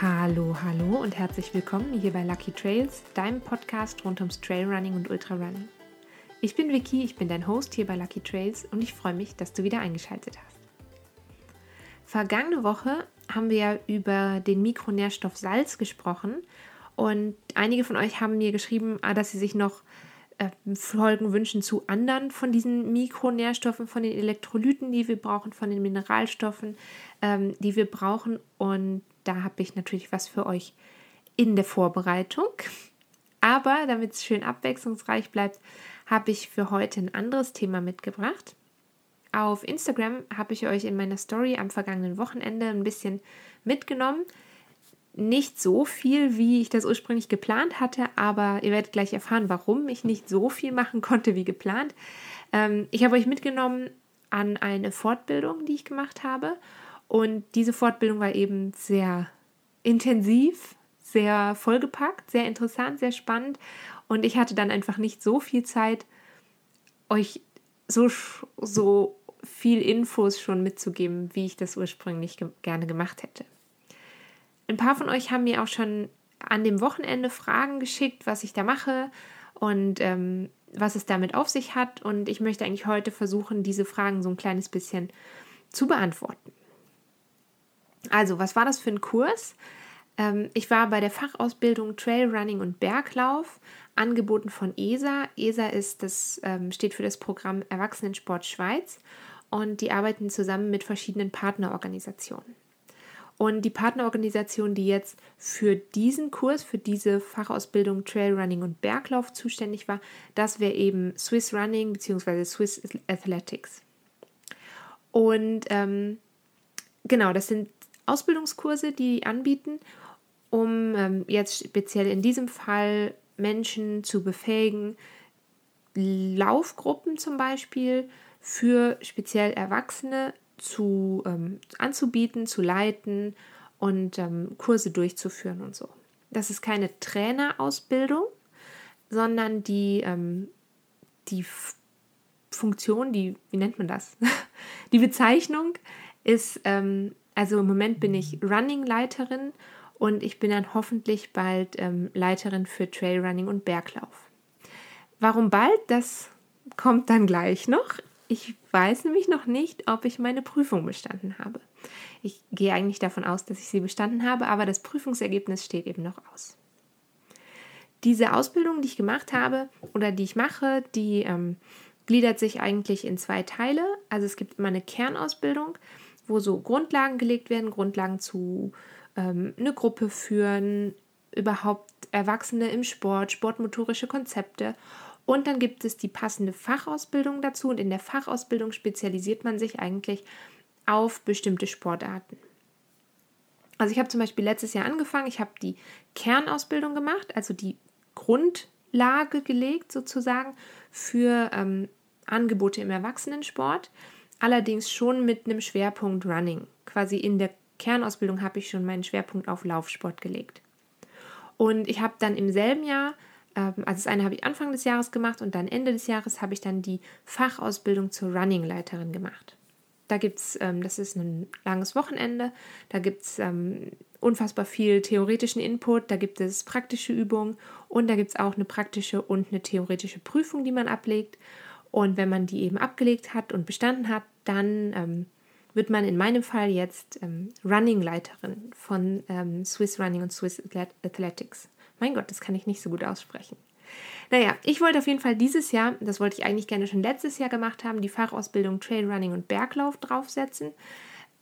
Hallo, hallo und herzlich willkommen hier bei Lucky Trails, deinem Podcast rund ums Trailrunning und Ultrarunning. Ich bin Vicky, ich bin dein Host hier bei Lucky Trails und ich freue mich, dass du wieder eingeschaltet hast. Vergangene Woche haben wir ja über den Mikronährstoff Salz gesprochen und einige von euch haben mir geschrieben, ah, dass sie sich noch Folgen wünschen zu anderen von diesen Mikronährstoffen, von den Elektrolyten, die wir brauchen, von den Mineralstoffen, ähm, die wir brauchen. Und da habe ich natürlich was für euch in der Vorbereitung. Aber damit es schön abwechslungsreich bleibt, habe ich für heute ein anderes Thema mitgebracht. Auf Instagram habe ich euch in meiner Story am vergangenen Wochenende ein bisschen mitgenommen nicht so viel, wie ich das ursprünglich geplant hatte, aber ihr werdet gleich erfahren, warum ich nicht so viel machen konnte wie geplant. Ähm, ich habe euch mitgenommen an eine Fortbildung, die ich gemacht habe. Und diese Fortbildung war eben sehr intensiv, sehr vollgepackt, sehr interessant, sehr spannend. Und ich hatte dann einfach nicht so viel Zeit, euch so, so viel Infos schon mitzugeben, wie ich das ursprünglich ge gerne gemacht hätte. Ein paar von euch haben mir auch schon an dem Wochenende Fragen geschickt, was ich da mache und ähm, was es damit auf sich hat. Und ich möchte eigentlich heute versuchen, diese Fragen so ein kleines bisschen zu beantworten. Also, was war das für ein Kurs? Ähm, ich war bei der Fachausbildung Trailrunning und Berglauf, angeboten von ESA. ESA ist das, ähm, steht für das Programm Erwachsenensport Schweiz und die arbeiten zusammen mit verschiedenen Partnerorganisationen. Und die Partnerorganisation, die jetzt für diesen Kurs, für diese Fachausbildung Trailrunning und Berglauf zuständig war, das wäre eben Swiss Running bzw. Swiss Athletics. Und ähm, genau, das sind Ausbildungskurse, die anbieten, um ähm, jetzt speziell in diesem Fall Menschen zu befähigen, Laufgruppen zum Beispiel für speziell Erwachsene zu, ähm, anzubieten, zu leiten und ähm, Kurse durchzuführen und so. Das ist keine Trainerausbildung, sondern die, ähm, die Funktion, die, wie nennt man das? die Bezeichnung ist, ähm, also im Moment bin ich Running-Leiterin und ich bin dann hoffentlich bald ähm, Leiterin für Trailrunning und Berglauf. Warum bald? Das kommt dann gleich noch. Ich weiß nämlich noch nicht, ob ich meine Prüfung bestanden habe. Ich gehe eigentlich davon aus, dass ich sie bestanden habe, aber das Prüfungsergebnis steht eben noch aus. Diese Ausbildung, die ich gemacht habe oder die ich mache, die ähm, gliedert sich eigentlich in zwei Teile. Also es gibt immer eine Kernausbildung, wo so Grundlagen gelegt werden, Grundlagen zu ähm, eine Gruppe führen, überhaupt Erwachsene im Sport, sportmotorische Konzepte und dann gibt es die passende Fachausbildung dazu und in der Fachausbildung spezialisiert man sich eigentlich auf bestimmte Sportarten. Also ich habe zum Beispiel letztes Jahr angefangen, ich habe die Kernausbildung gemacht, also die Grundlage gelegt sozusagen für ähm, Angebote im Erwachsenensport, allerdings schon mit einem Schwerpunkt Running. Quasi in der Kernausbildung habe ich schon meinen Schwerpunkt auf Laufsport gelegt. Und ich habe dann im selben Jahr also das eine habe ich Anfang des Jahres gemacht und dann Ende des Jahres habe ich dann die Fachausbildung zur Running-Leiterin gemacht. Da gibt es, ähm, das ist ein langes Wochenende, da gibt es ähm, unfassbar viel theoretischen Input, da gibt es praktische Übungen und da gibt es auch eine praktische und eine theoretische Prüfung, die man ablegt. Und wenn man die eben abgelegt hat und bestanden hat, dann ähm, wird man in meinem Fall jetzt ähm, Running-Leiterin von ähm, Swiss Running und Swiss Athletics. Mein Gott, das kann ich nicht so gut aussprechen. Naja, ich wollte auf jeden Fall dieses Jahr, das wollte ich eigentlich gerne schon letztes Jahr gemacht haben, die Fachausbildung Trailrunning und Berglauf draufsetzen.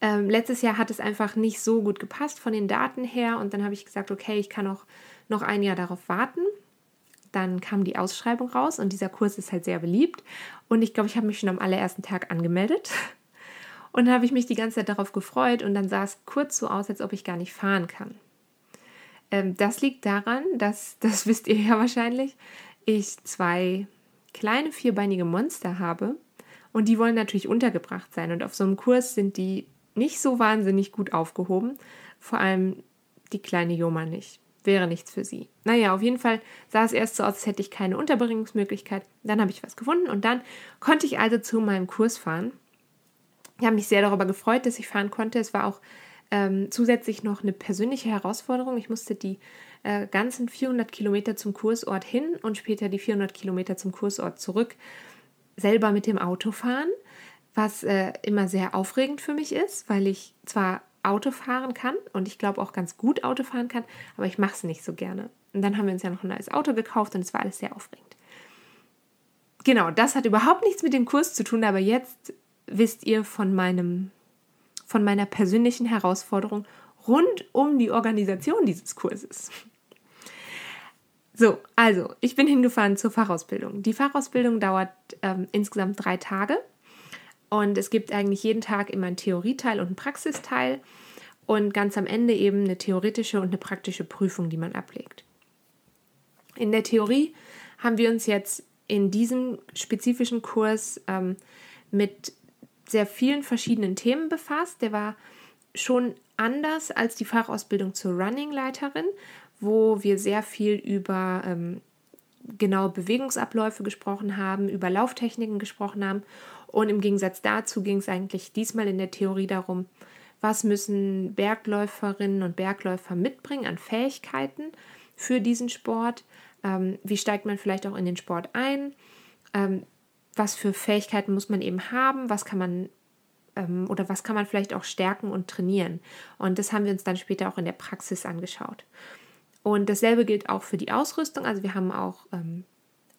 Ähm, letztes Jahr hat es einfach nicht so gut gepasst von den Daten her und dann habe ich gesagt, okay, ich kann auch noch ein Jahr darauf warten. Dann kam die Ausschreibung raus und dieser Kurs ist halt sehr beliebt und ich glaube, ich habe mich schon am allerersten Tag angemeldet und habe ich mich die ganze Zeit darauf gefreut und dann sah es kurz so aus, als ob ich gar nicht fahren kann. Ähm, das liegt daran, dass, das wisst ihr ja wahrscheinlich, ich zwei kleine vierbeinige Monster habe und die wollen natürlich untergebracht sein. Und auf so einem Kurs sind die nicht so wahnsinnig gut aufgehoben. Vor allem die kleine Joma nicht. Wäre nichts für sie. Naja, auf jeden Fall sah es erst so aus, als hätte ich keine Unterbringungsmöglichkeit. Dann habe ich was gefunden und dann konnte ich also zu meinem Kurs fahren. Ich habe mich sehr darüber gefreut, dass ich fahren konnte. Es war auch ähm, zusätzlich noch eine persönliche Herausforderung. Ich musste die äh, ganzen 400 Kilometer zum Kursort hin und später die 400 Kilometer zum Kursort zurück selber mit dem Auto fahren, was äh, immer sehr aufregend für mich ist, weil ich zwar Auto fahren kann und ich glaube auch ganz gut Auto fahren kann, aber ich mache es nicht so gerne. Und dann haben wir uns ja noch ein neues Auto gekauft und es war alles sehr aufregend. Genau, das hat überhaupt nichts mit dem Kurs zu tun, aber jetzt wisst ihr von meinem von meiner persönlichen Herausforderung rund um die Organisation dieses Kurses. So, also ich bin hingefahren zur Fachausbildung. Die Fachausbildung dauert ähm, insgesamt drei Tage und es gibt eigentlich jeden Tag immer einen Theorieteil und einen Praxisteil und ganz am Ende eben eine theoretische und eine praktische Prüfung, die man ablegt. In der Theorie haben wir uns jetzt in diesem spezifischen Kurs ähm, mit sehr vielen verschiedenen Themen befasst. Der war schon anders als die Fachausbildung zur Running-Leiterin, wo wir sehr viel über ähm, genaue Bewegungsabläufe gesprochen haben, über Lauftechniken gesprochen haben. Und im Gegensatz dazu ging es eigentlich diesmal in der Theorie darum, was müssen Bergläuferinnen und Bergläufer mitbringen an Fähigkeiten für diesen Sport, ähm, wie steigt man vielleicht auch in den Sport ein, ähm, was für Fähigkeiten muss man eben haben, was kann man ähm, oder was kann man vielleicht auch stärken und trainieren. Und das haben wir uns dann später auch in der Praxis angeschaut. Und dasselbe gilt auch für die Ausrüstung. Also wir haben auch ähm,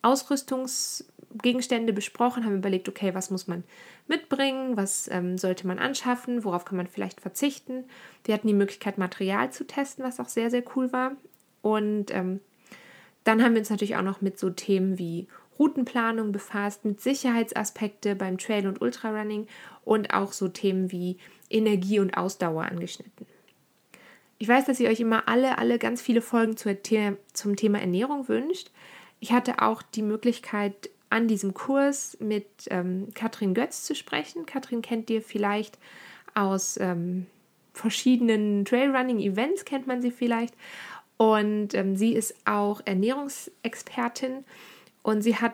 Ausrüstungsgegenstände besprochen, haben überlegt, okay, was muss man mitbringen, was ähm, sollte man anschaffen, worauf kann man vielleicht verzichten. Wir hatten die Möglichkeit, Material zu testen, was auch sehr, sehr cool war. Und ähm, dann haben wir uns natürlich auch noch mit so Themen wie Routenplanung befasst, mit Sicherheitsaspekte beim Trail- und Ultrarunning und auch so Themen wie Energie und Ausdauer angeschnitten. Ich weiß, dass ihr euch immer alle, alle ganz viele Folgen zu, zum Thema Ernährung wünscht. Ich hatte auch die Möglichkeit, an diesem Kurs mit ähm, Katrin Götz zu sprechen. Katrin kennt ihr vielleicht aus ähm, verschiedenen Trailrunning-Events, kennt man sie vielleicht. Und ähm, sie ist auch Ernährungsexpertin und sie hat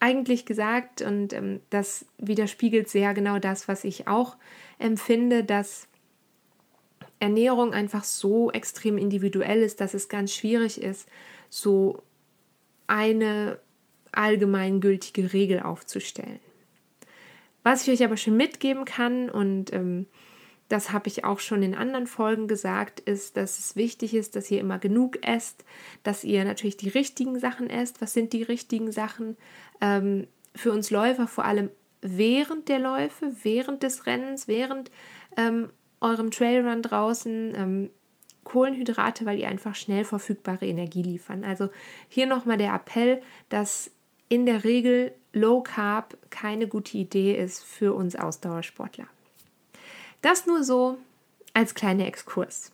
eigentlich gesagt, und ähm, das widerspiegelt sehr genau das, was ich auch empfinde, dass Ernährung einfach so extrem individuell ist, dass es ganz schwierig ist, so eine allgemeingültige Regel aufzustellen. Was ich euch aber schon mitgeben kann, und ähm, das habe ich auch schon in anderen Folgen gesagt, ist, dass es wichtig ist, dass ihr immer genug esst, dass ihr natürlich die richtigen Sachen esst. Was sind die richtigen Sachen? Ähm, für uns Läufer vor allem während der Läufe, während des Rennens, während ähm, eurem Trailrun draußen ähm, Kohlenhydrate, weil die einfach schnell verfügbare Energie liefern. Also hier nochmal der Appell, dass in der Regel Low Carb keine gute Idee ist für uns Ausdauersportler. Das nur so als kleiner Exkurs.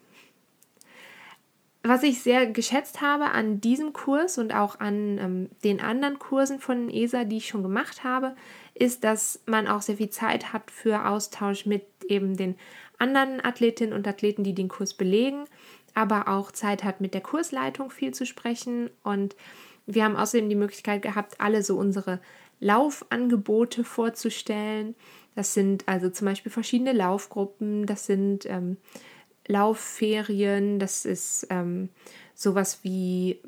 Was ich sehr geschätzt habe an diesem Kurs und auch an ähm, den anderen Kursen von ESA, die ich schon gemacht habe, ist, dass man auch sehr viel Zeit hat für Austausch mit eben den anderen Athletinnen und Athleten, die den Kurs belegen, aber auch Zeit hat, mit der Kursleitung viel zu sprechen. Und wir haben außerdem die Möglichkeit gehabt, alle so unsere Laufangebote vorzustellen. Das sind also zum Beispiel verschiedene Laufgruppen, das sind ähm, Laufferien, das ist ähm, sowas wie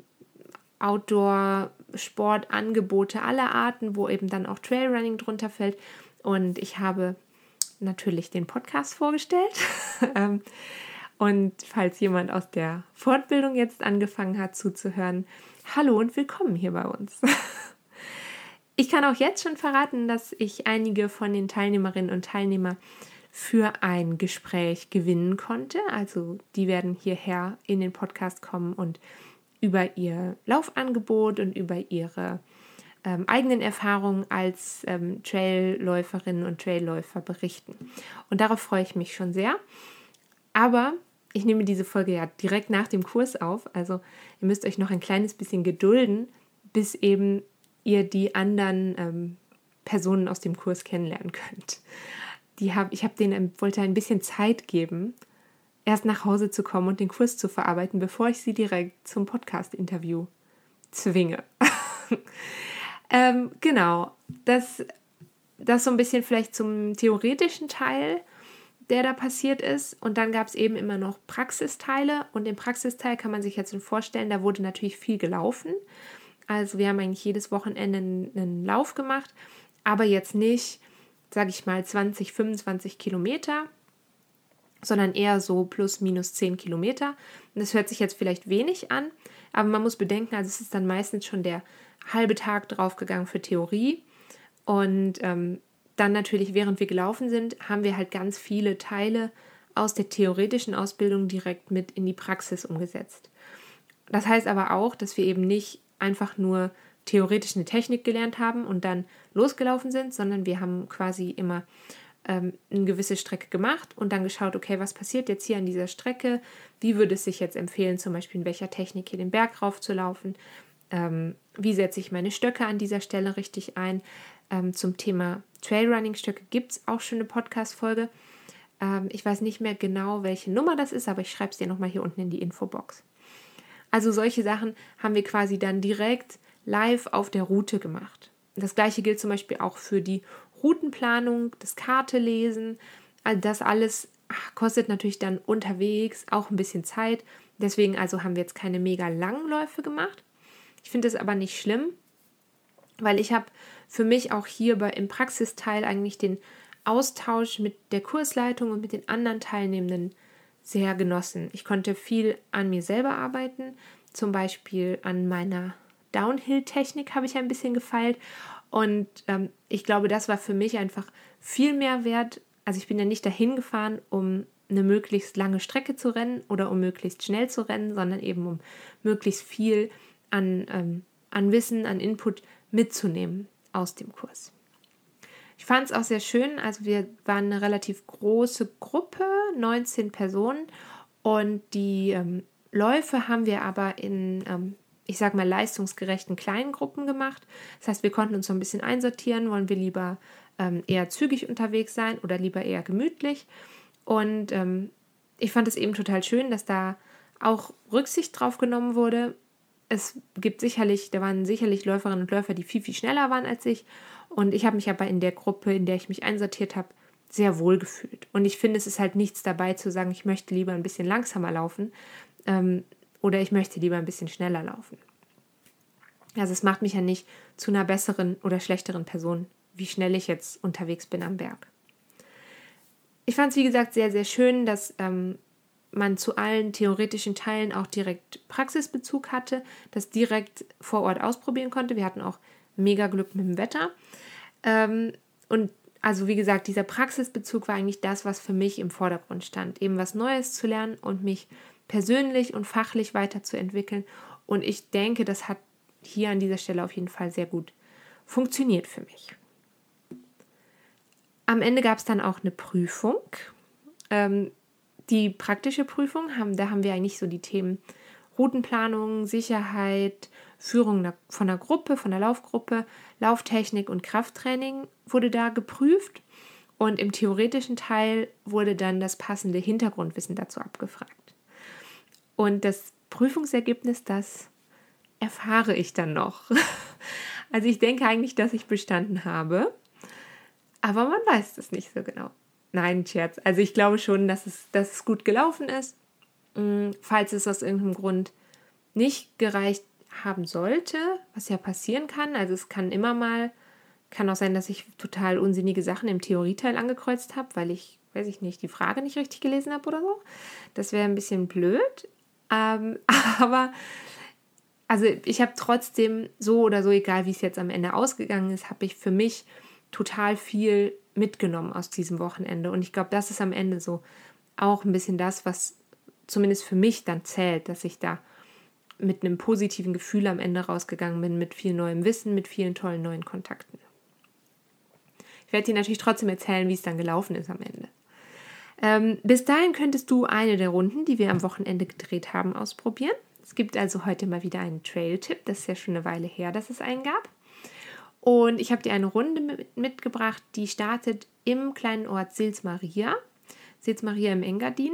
Outdoor-Sportangebote aller Arten, wo eben dann auch Trailrunning drunter fällt. Und ich habe natürlich den Podcast vorgestellt. Ähm, und falls jemand aus der Fortbildung jetzt angefangen hat zuzuhören, hallo und willkommen hier bei uns. Ich kann auch jetzt schon verraten, dass ich einige von den Teilnehmerinnen und Teilnehmern für ein Gespräch gewinnen konnte. Also die werden hierher in den Podcast kommen und über ihr Laufangebot und über ihre ähm, eigenen Erfahrungen als ähm, Trailläuferinnen und Trailläufer berichten. Und darauf freue ich mich schon sehr. Aber ich nehme diese Folge ja direkt nach dem Kurs auf. Also ihr müsst euch noch ein kleines bisschen gedulden, bis eben ihr die anderen ähm, Personen aus dem Kurs kennenlernen könnt. Die hab, ich hab denen, wollte ein bisschen Zeit geben, erst nach Hause zu kommen und den Kurs zu verarbeiten, bevor ich sie direkt zum Podcast-Interview zwinge. Ähm, genau, das, das so ein bisschen vielleicht zum theoretischen Teil der da passiert ist. Und dann gab es eben immer noch Praxisteile. Und im Praxisteil kann man sich jetzt vorstellen, da wurde natürlich viel gelaufen. Also wir haben eigentlich jedes Wochenende einen, Lauf gemacht, aber jetzt nicht, sage ich mal, 20, 25 Kilometer, sondern eher so plus minus 10 Kilometer. Und das hört sich jetzt vielleicht wenig an, aber man muss bedenken, also es ist dann meistens schon der halbe Tag draufgegangen für Theorie. Und ähm, dann natürlich, während wir gelaufen sind, haben wir halt ganz viele Teile aus der theoretischen Ausbildung direkt mit in die Praxis umgesetzt. Das heißt aber auch, dass wir eben nicht einfach nur theoretisch eine Technik gelernt haben und dann losgelaufen sind, sondern wir haben quasi immer ähm, eine gewisse Strecke gemacht und dann geschaut, okay, was passiert jetzt hier an dieser Strecke? Wie würde es sich jetzt empfehlen, zum Beispiel in welcher Technik hier den Berg rauf zu laufen? Ähm, wie setze ich meine Stöcke an dieser Stelle richtig ein? Ähm, zum Thema Trailrunning-Stöcke gibt es auch schon eine Podcast-Folge. Ähm, ich weiß nicht mehr genau, welche Nummer das ist, aber ich schreibe es dir nochmal hier unten in die Infobox. Also solche Sachen haben wir quasi dann direkt live auf der Route gemacht. Das gleiche gilt zum Beispiel auch für die Routenplanung, das Kartelesen. Also das alles kostet natürlich dann unterwegs auch ein bisschen Zeit. Deswegen also haben wir jetzt keine mega langen Läufe gemacht. Ich finde es aber nicht schlimm, weil ich habe für mich auch hier bei, im Praxisteil eigentlich den Austausch mit der Kursleitung und mit den anderen Teilnehmenden sehr genossen. Ich konnte viel an mir selber arbeiten, zum Beispiel an meiner Downhill-Technik habe ich ein bisschen gefeilt und ähm, ich glaube, das war für mich einfach viel mehr wert. Also ich bin ja nicht dahin gefahren, um eine möglichst lange Strecke zu rennen oder um möglichst schnell zu rennen, sondern eben um möglichst viel an, ähm, an Wissen, an Input mitzunehmen aus dem Kurs. Ich fand es auch sehr schön. Also wir waren eine relativ große Gruppe, 19 Personen. Und die ähm, Läufe haben wir aber in, ähm, ich sage mal, leistungsgerechten kleinen Gruppen gemacht. Das heißt, wir konnten uns so ein bisschen einsortieren. Wollen wir lieber ähm, eher zügig unterwegs sein oder lieber eher gemütlich? Und ähm, ich fand es eben total schön, dass da auch Rücksicht drauf genommen wurde es gibt sicherlich, da waren sicherlich Läuferinnen und Läufer, die viel, viel schneller waren als ich. Und ich habe mich aber in der Gruppe, in der ich mich einsortiert habe, sehr wohl gefühlt. Und ich finde, es ist halt nichts dabei zu sagen, ich möchte lieber ein bisschen langsamer laufen ähm, oder ich möchte lieber ein bisschen schneller laufen. Also es macht mich ja nicht zu einer besseren oder schlechteren Person, wie schnell ich jetzt unterwegs bin am Berg. Ich fand es, wie gesagt, sehr, sehr schön, dass ähm, man zu allen theoretischen Teilen auch direkt Praxisbezug hatte, das direkt vor Ort ausprobieren konnte. Wir hatten auch mega Glück mit dem Wetter. Ähm, und also wie gesagt, dieser Praxisbezug war eigentlich das, was für mich im Vordergrund stand. Eben was Neues zu lernen und mich persönlich und fachlich weiterzuentwickeln. Und ich denke, das hat hier an dieser Stelle auf jeden Fall sehr gut funktioniert für mich. Am Ende gab es dann auch eine Prüfung. Ähm, die praktische Prüfung, haben, da haben wir eigentlich so die Themen Routenplanung, Sicherheit, Führung von der Gruppe, von der Laufgruppe, Lauftechnik und Krafttraining wurde da geprüft. Und im theoretischen Teil wurde dann das passende Hintergrundwissen dazu abgefragt. Und das Prüfungsergebnis, das erfahre ich dann noch. Also ich denke eigentlich, dass ich bestanden habe, aber man weiß es nicht so genau. Nein, Scherz. Also ich glaube schon, dass es, dass es gut gelaufen ist. Mm, falls es aus irgendeinem Grund nicht gereicht haben sollte, was ja passieren kann. Also es kann immer mal, kann auch sein, dass ich total unsinnige Sachen im Theorieteil angekreuzt habe, weil ich, weiß ich nicht, die Frage nicht richtig gelesen habe oder so. Das wäre ein bisschen blöd. Ähm, aber also ich habe trotzdem so oder so, egal wie es jetzt am Ende ausgegangen ist, habe ich für mich total viel mitgenommen aus diesem Wochenende. Und ich glaube, das ist am Ende so auch ein bisschen das, was zumindest für mich dann zählt, dass ich da mit einem positiven Gefühl am Ende rausgegangen bin, mit viel neuem Wissen, mit vielen tollen neuen Kontakten. Ich werde dir natürlich trotzdem erzählen, wie es dann gelaufen ist am Ende. Ähm, bis dahin könntest du eine der Runden, die wir am Wochenende gedreht haben, ausprobieren. Es gibt also heute mal wieder einen Trail-Tipp. Das ist ja schon eine Weile her, dass es einen gab. Und ich habe dir eine Runde mitgebracht, die startet im kleinen Ort Sils-Maria. Sils-Maria im Engadin.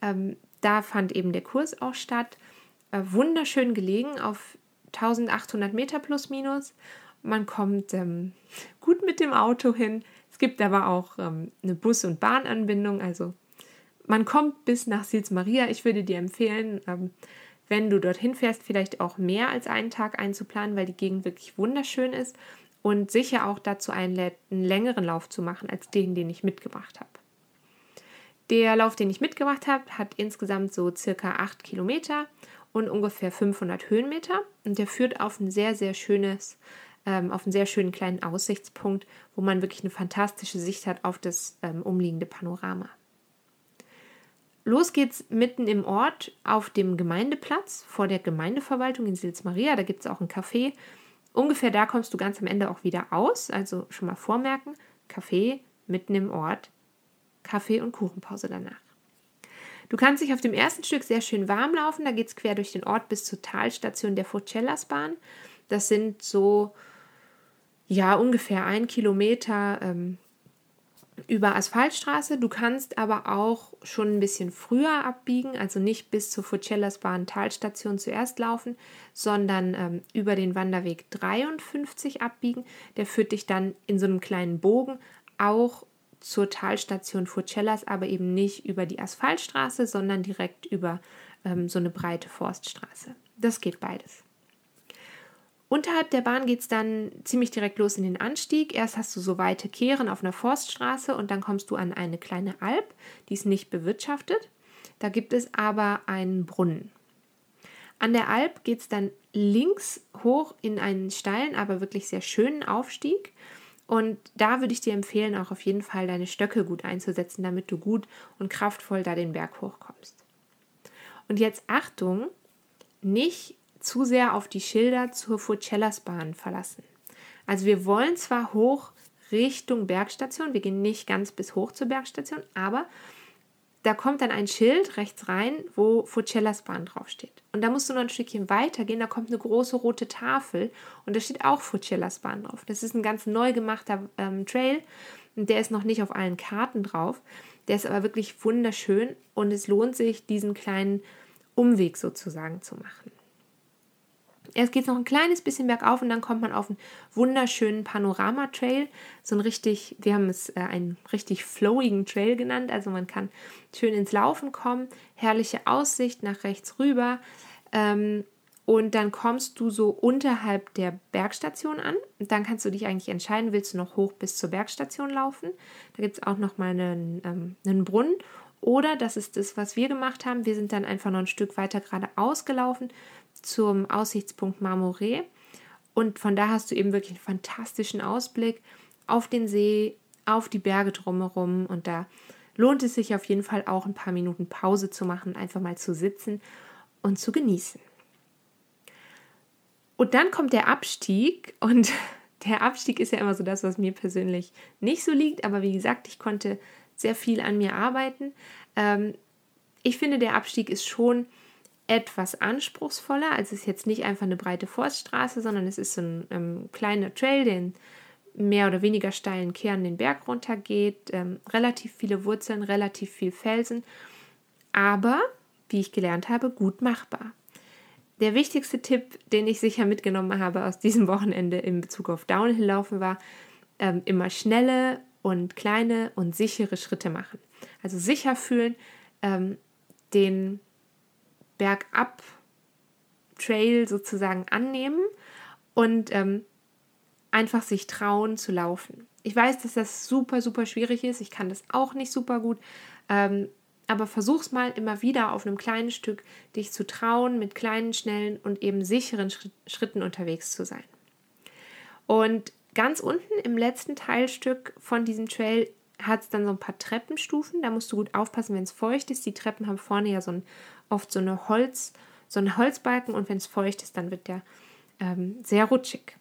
Ähm, da fand eben der Kurs auch statt. Äh, wunderschön gelegen auf 1800 Meter plus minus. Man kommt ähm, gut mit dem Auto hin, Es gibt aber auch ähm, eine Bus- und Bahnanbindung, also man kommt bis nach Sils Maria. Ich würde dir empfehlen, ähm, wenn du dorthin fährst, vielleicht auch mehr als einen Tag einzuplanen, weil die Gegend wirklich wunderschön ist und sicher auch dazu einlädt, einen längeren Lauf zu machen als den, den ich mitgebracht habe. Der Lauf, den ich mitgebracht habe, hat insgesamt so circa 8 Kilometer und ungefähr 500 Höhenmeter und der führt auf ein sehr, sehr schönes, ähm, auf einen sehr schönen kleinen Aussichtspunkt, wo man wirklich eine fantastische Sicht hat auf das ähm, umliegende Panorama. Los geht's mitten im Ort auf dem Gemeindeplatz vor der Gemeindeverwaltung in Sils Maria. Da gibt es auch ein Café. Ungefähr da kommst du ganz am Ende auch wieder aus. Also schon mal vormerken: Café mitten im Ort, Kaffee und Kuchenpause danach. Du kannst dich auf dem ersten Stück sehr schön warm laufen. Da geht es quer durch den Ort bis zur Talstation der Focellasbahn. Das sind so, ja, ungefähr ein Kilometer ähm, über Asphaltstraße. Du kannst aber auch schon ein bisschen früher abbiegen, also nicht bis zur Fucellasbahn Talstation zuerst laufen, sondern ähm, über den Wanderweg 53 abbiegen. Der führt dich dann in so einem kleinen Bogen auch zur Talstation Fucellas, aber eben nicht über die Asphaltstraße, sondern direkt über ähm, so eine breite Forststraße. Das geht beides. Unterhalb der Bahn geht es dann ziemlich direkt los in den Anstieg. Erst hast du so weite Kehren auf einer Forststraße und dann kommst du an eine kleine Alp, die ist nicht bewirtschaftet. Da gibt es aber einen Brunnen. An der Alp geht es dann links hoch in einen steilen, aber wirklich sehr schönen Aufstieg. Und da würde ich dir empfehlen, auch auf jeden Fall deine Stöcke gut einzusetzen, damit du gut und kraftvoll da den Berg hochkommst. Und jetzt Achtung, nicht zu sehr auf die Schilder zur Furcellasbahn verlassen. Also wir wollen zwar hoch Richtung Bergstation, wir gehen nicht ganz bis hoch zur Bergstation, aber da kommt dann ein Schild rechts rein, wo Furcellasbahn draufsteht. Und da musst du noch ein Stückchen weiter gehen, da kommt eine große rote Tafel und da steht auch Furcellasbahn drauf. Das ist ein ganz neu gemachter ähm, Trail und der ist noch nicht auf allen Karten drauf. Der ist aber wirklich wunderschön und es lohnt sich, diesen kleinen Umweg sozusagen zu machen. Erst geht es noch ein kleines bisschen bergauf und dann kommt man auf einen wunderschönen Panorama-Trail. So ein richtig, wir haben es äh, einen richtig flowigen Trail genannt. Also man kann schön ins Laufen kommen, herrliche Aussicht nach rechts rüber. Ähm, und dann kommst du so unterhalb der Bergstation an. Und dann kannst du dich eigentlich entscheiden, willst du noch hoch bis zur Bergstation laufen. Da gibt es auch nochmal einen, ähm, einen Brunnen. Oder, das ist das, was wir gemacht haben, wir sind dann einfach noch ein Stück weiter geradeaus gelaufen zum Aussichtspunkt Marmoret. Und von da hast du eben wirklich einen fantastischen Ausblick auf den See, auf die Berge drumherum. Und da lohnt es sich auf jeden Fall auch ein paar Minuten Pause zu machen, einfach mal zu sitzen und zu genießen. Und dann kommt der Abstieg und der Abstieg ist ja immer so das, was mir persönlich nicht so liegt. Aber wie gesagt, ich konnte sehr viel an mir arbeiten. Ähm, ich finde, der Abstieg ist schon etwas anspruchsvoller. Also es ist jetzt nicht einfach eine breite Forststraße, sondern es ist so ein ähm, kleiner Trail, den mehr oder weniger steilen Kehren den Berg runter geht. Ähm, relativ viele Wurzeln, relativ viel Felsen. Aber, wie ich gelernt habe, gut machbar. Der wichtigste Tipp, den ich sicher mitgenommen habe aus diesem Wochenende in Bezug auf Downhill-Laufen war, ähm, immer schnelle und kleine und sichere Schritte machen. Also sicher fühlen, ähm, den Bergab Trail sozusagen annehmen und ähm, einfach sich trauen zu laufen. Ich weiß, dass das super, super schwierig ist. Ich kann das auch nicht super gut. Ähm, aber versuch's mal immer wieder auf einem kleinen Stück, dich zu trauen, mit kleinen, schnellen und eben sicheren Schritten unterwegs zu sein. Und ganz unten im letzten Teilstück von diesem Trail hat es dann so ein paar Treppenstufen. Da musst du gut aufpassen, wenn es feucht ist. Die Treppen haben vorne ja so ein oft so eine Holz, so ein Holzbalken und wenn es feucht ist, dann wird der ähm, sehr rutschig.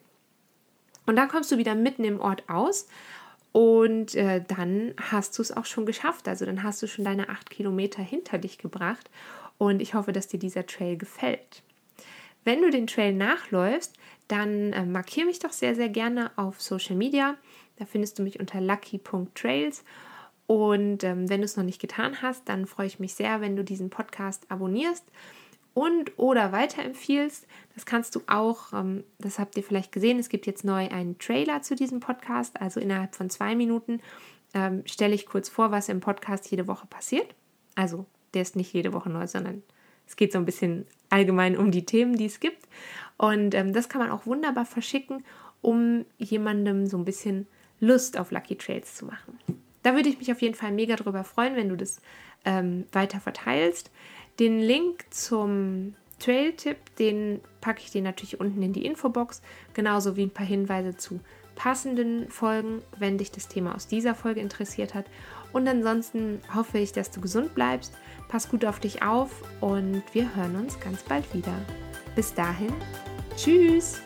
Und dann kommst du wieder mitten im Ort aus und äh, dann hast du es auch schon geschafft. Also dann hast du schon deine acht Kilometer hinter dich gebracht und ich hoffe, dass dir dieser Trail gefällt. Wenn du den Trail nachläufst, dann äh, markiere mich doch sehr, sehr gerne auf Social Media. Da findest du mich unter lucky.trails und ähm, wenn du es noch nicht getan hast, dann freue ich mich sehr, wenn du diesen Podcast abonnierst und oder weiterempfiehlst. Das kannst du auch, ähm, das habt ihr vielleicht gesehen, es gibt jetzt neu einen Trailer zu diesem Podcast, also innerhalb von zwei Minuten ähm, stelle ich kurz vor, was im Podcast jede Woche passiert. Also der ist nicht jede Woche neu, sondern es geht so ein bisschen allgemein um die Themen, die es gibt. Und ähm, das kann man auch wunderbar verschicken, um jemandem so ein bisschen Lust auf Lucky Trails zu machen. Da würde ich mich auf jeden Fall mega drüber freuen, wenn du das ähm, weiter verteilst. Den Link zum Trail-Tipp, den packe ich dir natürlich unten in die Infobox, genauso wie ein paar Hinweise zu passenden Folgen, wenn dich das Thema aus dieser Folge interessiert hat. Und ansonsten hoffe ich, dass du gesund bleibst. Pass gut auf dich auf und wir hören uns ganz bald wieder. Bis dahin, tschüss!